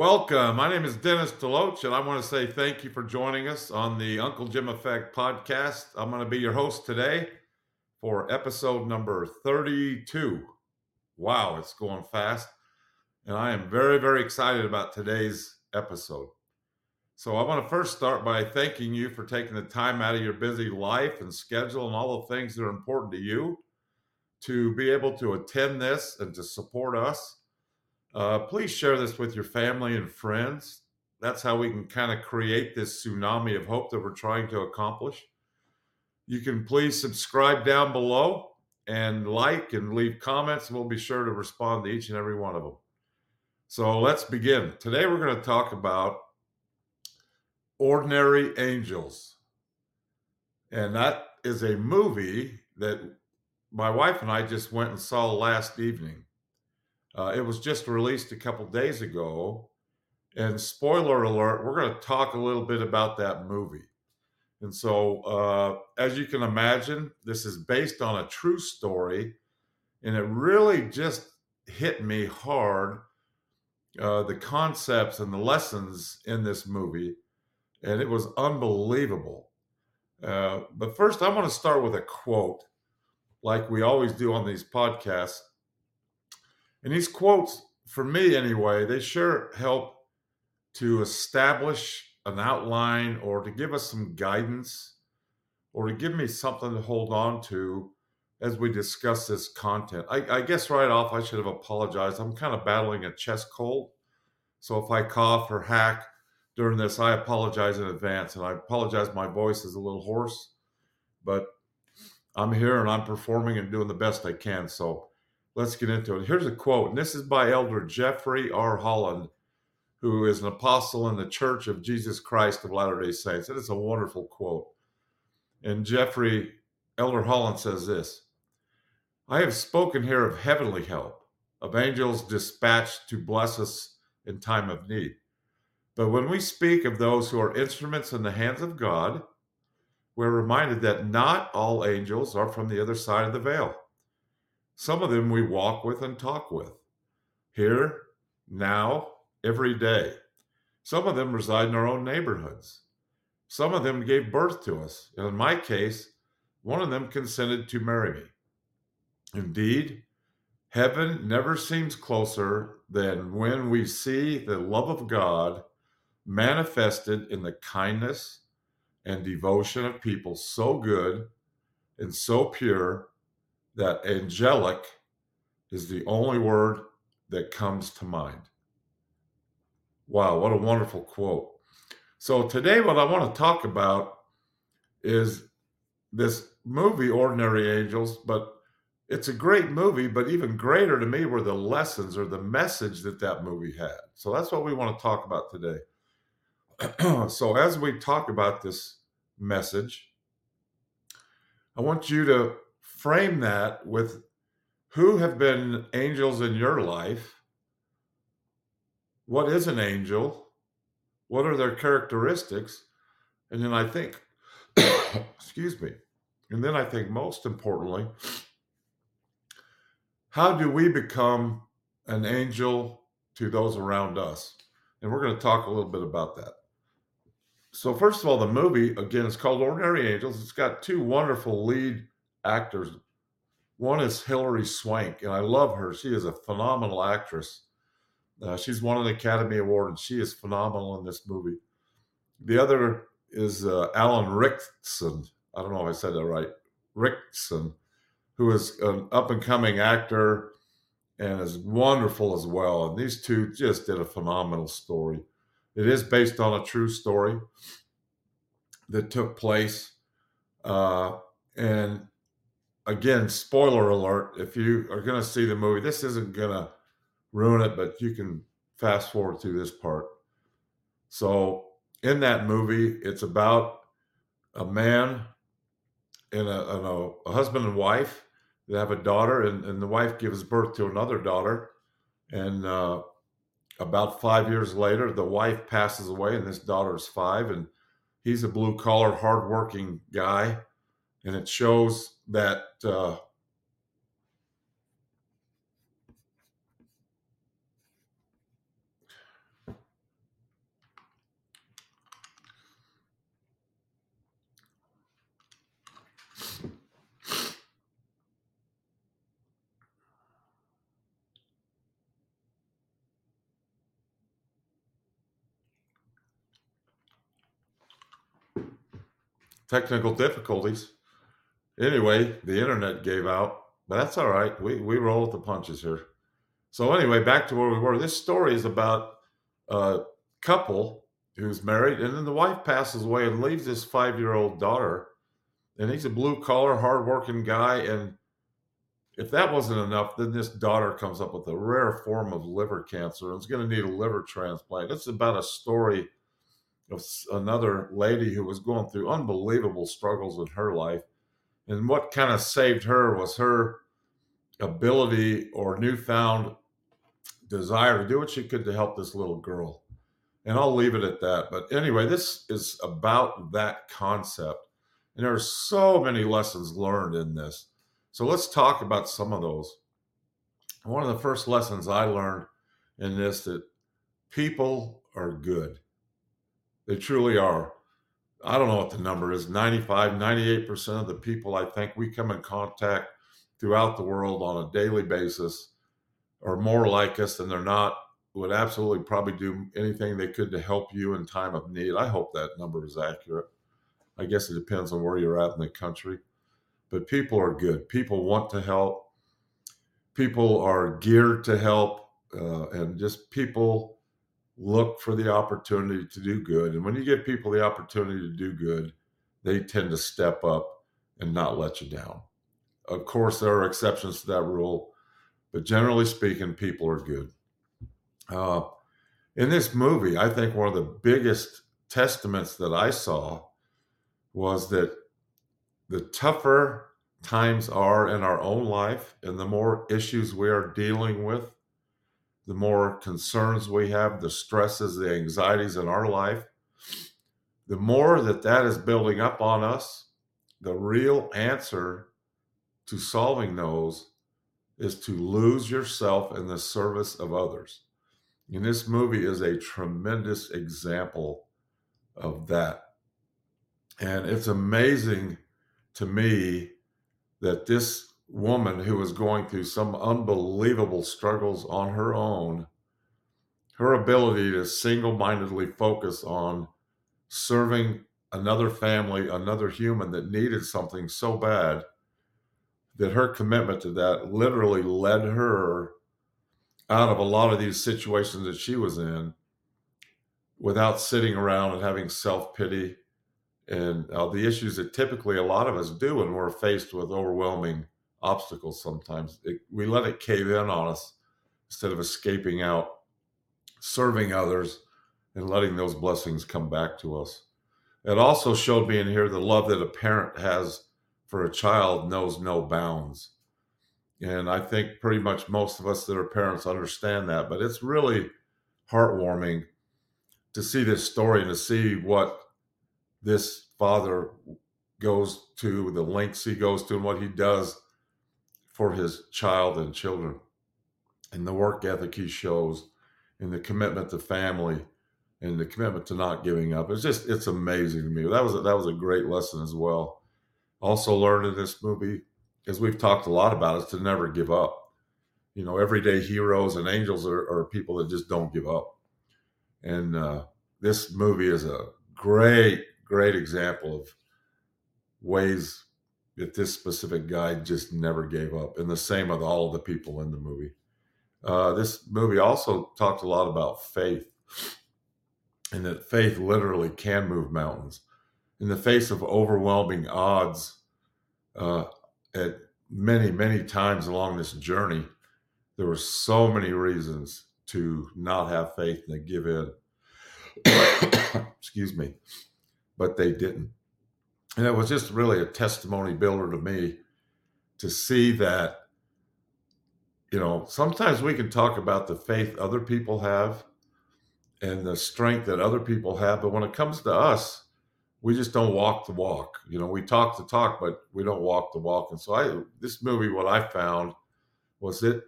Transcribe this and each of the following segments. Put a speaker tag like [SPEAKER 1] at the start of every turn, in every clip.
[SPEAKER 1] Welcome. My name is Dennis Deloach, and I want to say thank you for joining us on the Uncle Jim Effect podcast. I'm going to be your host today for episode number 32. Wow, it's going fast. And I am very, very excited about today's episode. So, I want to first start by thanking you for taking the time out of your busy life and schedule and all the things that are important to you to be able to attend this and to support us. Uh, please share this with your family and friends. That's how we can kind of create this tsunami of hope that we're trying to accomplish. You can please subscribe down below and like and leave comments, and we'll be sure to respond to each and every one of them. So let's begin. Today we're going to talk about Ordinary Angels. And that is a movie that my wife and I just went and saw last evening. Uh, it was just released a couple days ago. And spoiler alert, we're going to talk a little bit about that movie. And so, uh, as you can imagine, this is based on a true story. And it really just hit me hard uh, the concepts and the lessons in this movie. And it was unbelievable. Uh, but first, I want to start with a quote, like we always do on these podcasts. And these quotes, for me anyway, they sure help to establish an outline or to give us some guidance or to give me something to hold on to as we discuss this content. I, I, guess right off, I should have apologized. I'm kind of battling a chest cold. So if I cough or hack during this, I apologize in advance. And I apologize, my voice is a little hoarse, but I'm here and I'm performing and doing the best I can. So let's get into it. Here's a quote, and this is by Elder Jeffrey R. Holland, who is an apostle in the Church of Jesus Christ of Latter day Saints. And It is a wonderful quote. And Jeffrey, Elder Holland says this I have spoken here of heavenly help, of angels dispatched to bless us in time of need. But when we speak of those who are instruments in the hands of God, we're reminded that not all angels are from the other side of the veil. Some of them we walk with and talk with. Here, now, every day. Some of them reside in our own neighborhoods. Some of them gave birth to us. And in my case, one of them consented to marry me. Indeed, heaven never seems closer than when we see the love of God manifested in the kindness and devotion of people so good and so pure that angelic is the only word that comes to mind. Wow, what a wonderful quote. So, today, what I want to talk about is this movie, Ordinary Angels, but it's a great movie, but even greater to me were the lessons or the message that that movie had. So, that's what we want to talk about today. so, as we talk about this message, I want you to frame that with who have been angels in your life? What is an angel? What are their characteristics? And then I think, excuse me, and then I think most importantly, how do we become an angel to those around us? And we're going to talk a little bit about that. So, first of all, the movie, again, is called Ordinary Angels. It's got two wonderful lead actors. One is Hilary Swank, and I love her. She is a phenomenal actress. Uh, she's won an Academy Award, and she is phenomenal in this movie. The other is uh, Alan Ritchson. I don't know if I said that right. Ritchson, who is an up and coming actor and is wonderful as well. And these two just did a phenomenal story. It is based on a true story that took place. Uh, and again, spoiler alert if you are going to see the movie, this isn't going to ruin it, but you can fast forward through this part. So, in that movie, it's about a man and a, and a, a husband and wife that have a daughter, and, and, the wife gives birth to another daughter. And uh, about five years later, the wife passes away, and this daughter is five, and he's a blue collar, hardworking guy. And it shows that uh, technical difficulties. Anyway, the internet gave out, but that's all right. We we roll with the punches here. So anyway, back to where we were. This story is about a couple who's married, and then the wife passes away and leaves this five year old daughter. And he's a blue collar, hardworking guy. And if that wasn't enough, then this daughter comes up with a rare form of liver cancer and is going to need a liver transplant. It's about a story of another lady who was going through unbelievable struggles in her life. And what kind of saved her was her ability or newfound desire to do what she could to help this little girl. And I'll leave it at that. But anyway, this is about that concept. And there are so many lessons learned in this. So let's talk about some of those. One of the first lessons I learned in this that people are good. They truly are. I don't know what the number is 95, 98% of the people I think we come in contact throughout the world on a daily basis are more like us than they're not, would absolutely probably do anything they could to help you in time of need. I hope that number is accurate. I guess it depends on where you're at in the country. But people are good. People want to help. People are geared to help. Uh, and just people look for the opportunity to do good. And when you give people the opportunity to do good, they tend to step up and not let you down. Of course, there are exceptions to that rule, but generally speaking, people are good. Uh, in this movie, I think one of the biggest testaments that I saw was that the tougher times are in our own life and the more issues we are dealing with, the more concerns we have, the stresses, the anxieties in our life, the more that that is building up on us, the real answer to solving those is to lose yourself in the service of others. And this movie is a tremendous example of that. And it's amazing to me that this woman who was going through some unbelievable struggles on her own, her ability to single mindedly focus on serving another family, another human that needed something so bad, that her commitment to that literally led her out of a lot of these situations that she was in without sitting around and having self pity and uh, the issues that typically a lot of us do when we're faced with overwhelming obstacles sometimes. It, we let it cave in on us instead of escaping out, serving others, and letting those blessings come back to us. It also showed me in here the love that a parent has for a child knows no bounds. And I think pretty much most of us that are parents understand that. But it's really heartwarming to see this story and to see what this father goes to, the lengths he goes to, and what he does for his child and children, and the work ethic he shows, and the commitment to family, and the commitment to not giving up. It's just it's amazing to me. That was a, that was a great lesson as well. Also learned in this movie, as we've talked a lot about, is to never give up. You know, everyday heroes and angels are, are people that just don't give up. And uh, this movie is a great, great example of ways that this specific guy just never gave up. And the same with all of the people in the movie. Uh, this movie also talked a lot about faith and that faith literally can move mountains. In the face of overwhelming odds, uh, at many, many times along this journey, there were so many reasons to not have faith and to give in. Excuse me. But they didn't. And it was just really a testimony builder to me to see that, you know, sometimes we can talk about the faith other people have and the strength that other people have. But when it comes to us, we just don't walk the walk. You know, we talk the talk, but we don't walk the walk. And so I this movie, what I found was it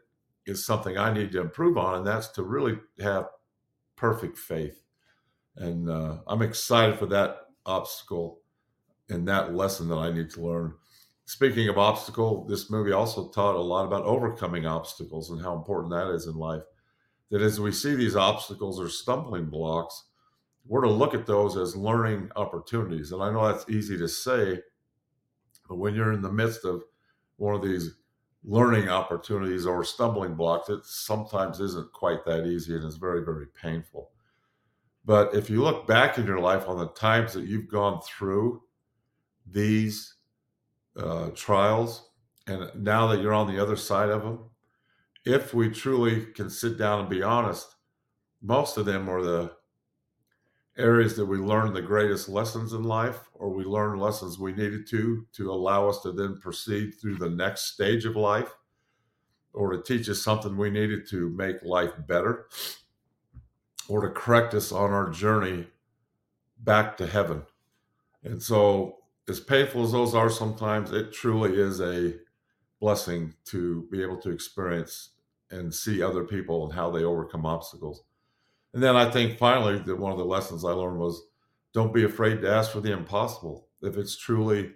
[SPEAKER 1] is something I need to improve on, and that's to really have perfect faith. And uh, I'm excited for that obstacle and that lesson that I need to learn. Speaking of obstacle, this movie also taught a lot about overcoming obstacles and how important that is in life. That as we see these obstacles or stumbling blocks, we're to look at those as learning opportunities. And I know that's easy to say, but when you're in the midst of one of these learning opportunities or stumbling blocks, it sometimes isn't quite that easy and is very, very painful. But if you look back in your life on the times that you've gone through these uh, trials, and now that you're on the other side of them, if we truly can sit down and be honest, most of them are the areas that we learn the greatest lessons in life, or we learn lessons we needed to to allow us to then proceed through the next stage of life, or to teach us something we needed to make life better, or to correct us on our journey back to heaven. And so, as painful as those are sometimes, it truly is a blessing to be able to experience and see other people and how they overcome obstacles. And then I think finally that one of the lessons I learned was don't be afraid to ask for the impossible. If it's truly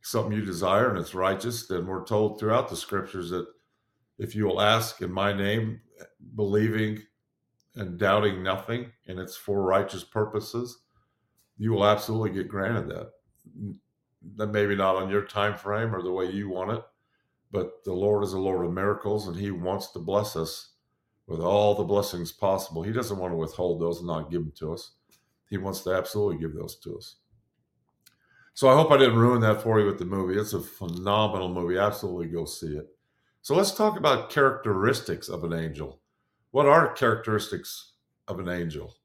[SPEAKER 1] something you desire and it's righteous, then we're told throughout the scriptures that if you will ask in my name, believing and doubting nothing, and it's for righteous purposes, you will absolutely get granted that. That maybe not on your time frame or the way you want it, but the Lord is a Lord of miracles, and He wants to bless us with all the blessings possible. He doesn't want to withhold those and not give them to us. He wants to absolutely give those to us. So I hope I didn't ruin that for you with the movie. It's a phenomenal movie. Absolutely go see it. So let's talk about characteristics of an angel. What are characteristics of an angel?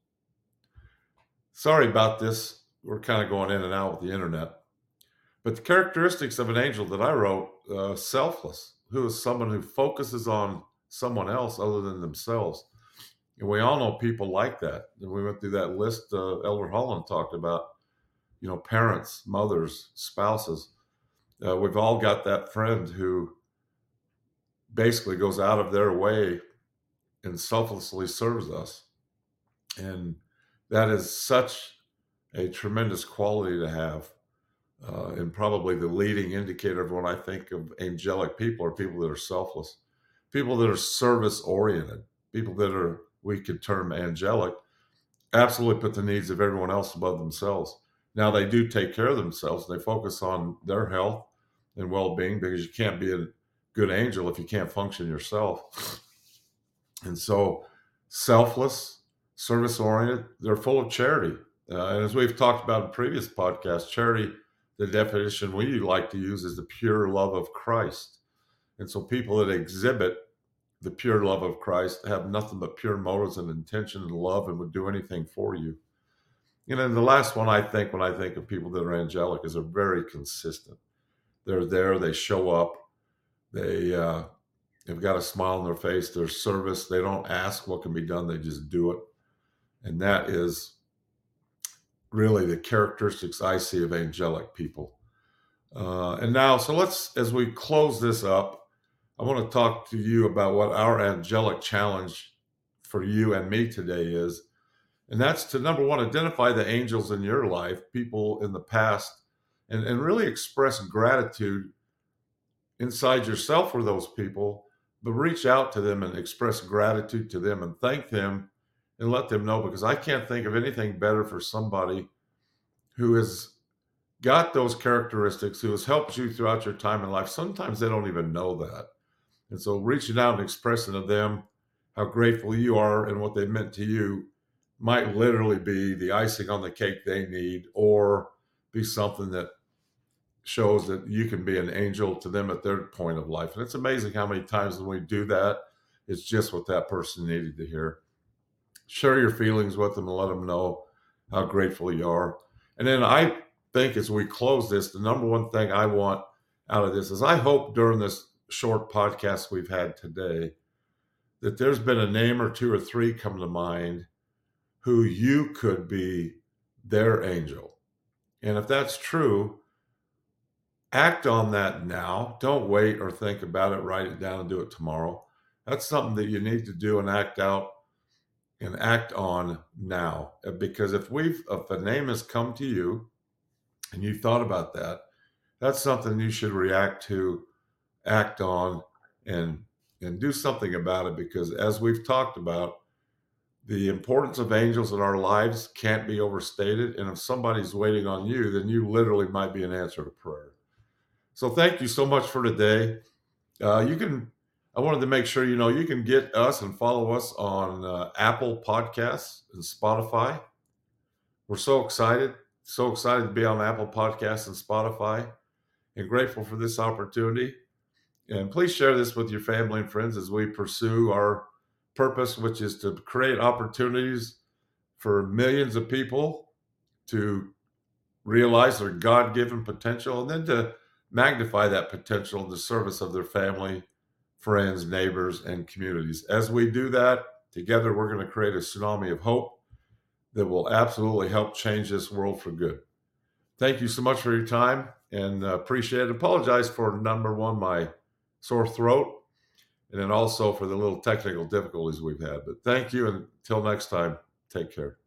[SPEAKER 1] Sorry about this. We're kind of going in and out with the internet. But the characteristics of an angel that I wrote uh, selfless, who is someone who focuses on someone else other than themselves. And we all know people like that. And we went through that list uh, Elder Holland talked about, you know, parents, mothers, spouses. Uh, we've all got that friend who basically goes out of their way and selflessly serves us. And that is such a tremendous quality to have. Uh, and probably the leading indicator of when I think of angelic people are people that are selfless people that are service oriented, people that are, we could term angelic, absolutely put the needs of everyone else above themselves. Now, they do take care of themselves, they focus on their health and well being because you can't be a good angel if you can't function yourself. And so, selfless, service oriented, they're full of charity. Uh, and as we've talked about in previous podcasts, charity, the definition we like to use is the pure love of Christ. And so, people that exhibit the pure love of Christ, have nothing but pure motives and intention and love and would do anything for you. And the last one I think when I think of people that are angelic is they're very consistent. They're there, they show up, they uh, have got a smile on their face, their service, they don't ask what can be done, they just do it. And that is really the characteristics I see of angelic people. Uh, and now, so let's, as we close this up, I want to talk to you about what our angelic challenge for you and me today is. And that's to number one, identify the angels in your life, people in the past, and, and really express gratitude inside yourself for those people, but reach out to them and express gratitude to them and thank them and let them know because I can't think of anything better for somebody who has got those characteristics, who has helped you throughout your time in life. Sometimes they don't even know that. And so reaching out and expressing to them how grateful you are and what they meant to you might literally be the icing on the cake they need or be something that shows that you can be an angel to them at their point of life. And it's amazing how many times when we do that, it's just what that person needed to hear. Share your feelings with them and let them know how grateful you are. And then I think as we close this, the number one thing I want out of this is I hope during this short podcast we've had today that there's been a name or two or three come to mind who you could be their angel. And if that's true, act on that now. Don't wait or think about it, write it down and do it tomorrow. That's something that you need to do and act out and act on now. Because if we've if a name has come to you and you've thought about that, that's something you should react to act on and and do something about it because as we've talked about The importance of angels in our lives can't be overstated. And if somebody's waiting on you, then you literally might be an answer to prayer. So thank you so much for today. Uh, you can, I wanted to make sure you know you can get us and follow us on uh, Apple Podcasts and Spotify. We're so excited, so excited to be on Apple Podcasts and Spotify and grateful for this opportunity. And please share this with your family and friends as we pursue our purpose, which is to create opportunities for millions of people to realize their God given potential and then to magnify that potential in the service of their family, friends, neighbors, and communities. As we do that, together we're going to create a tsunami of hope that will absolutely help change this world for good. Thank you so much for your time and uh, appreciate it. Apologize for number one, my sore throat, and then also for the little technical difficulties we've had. But thank you, and until next time, take care.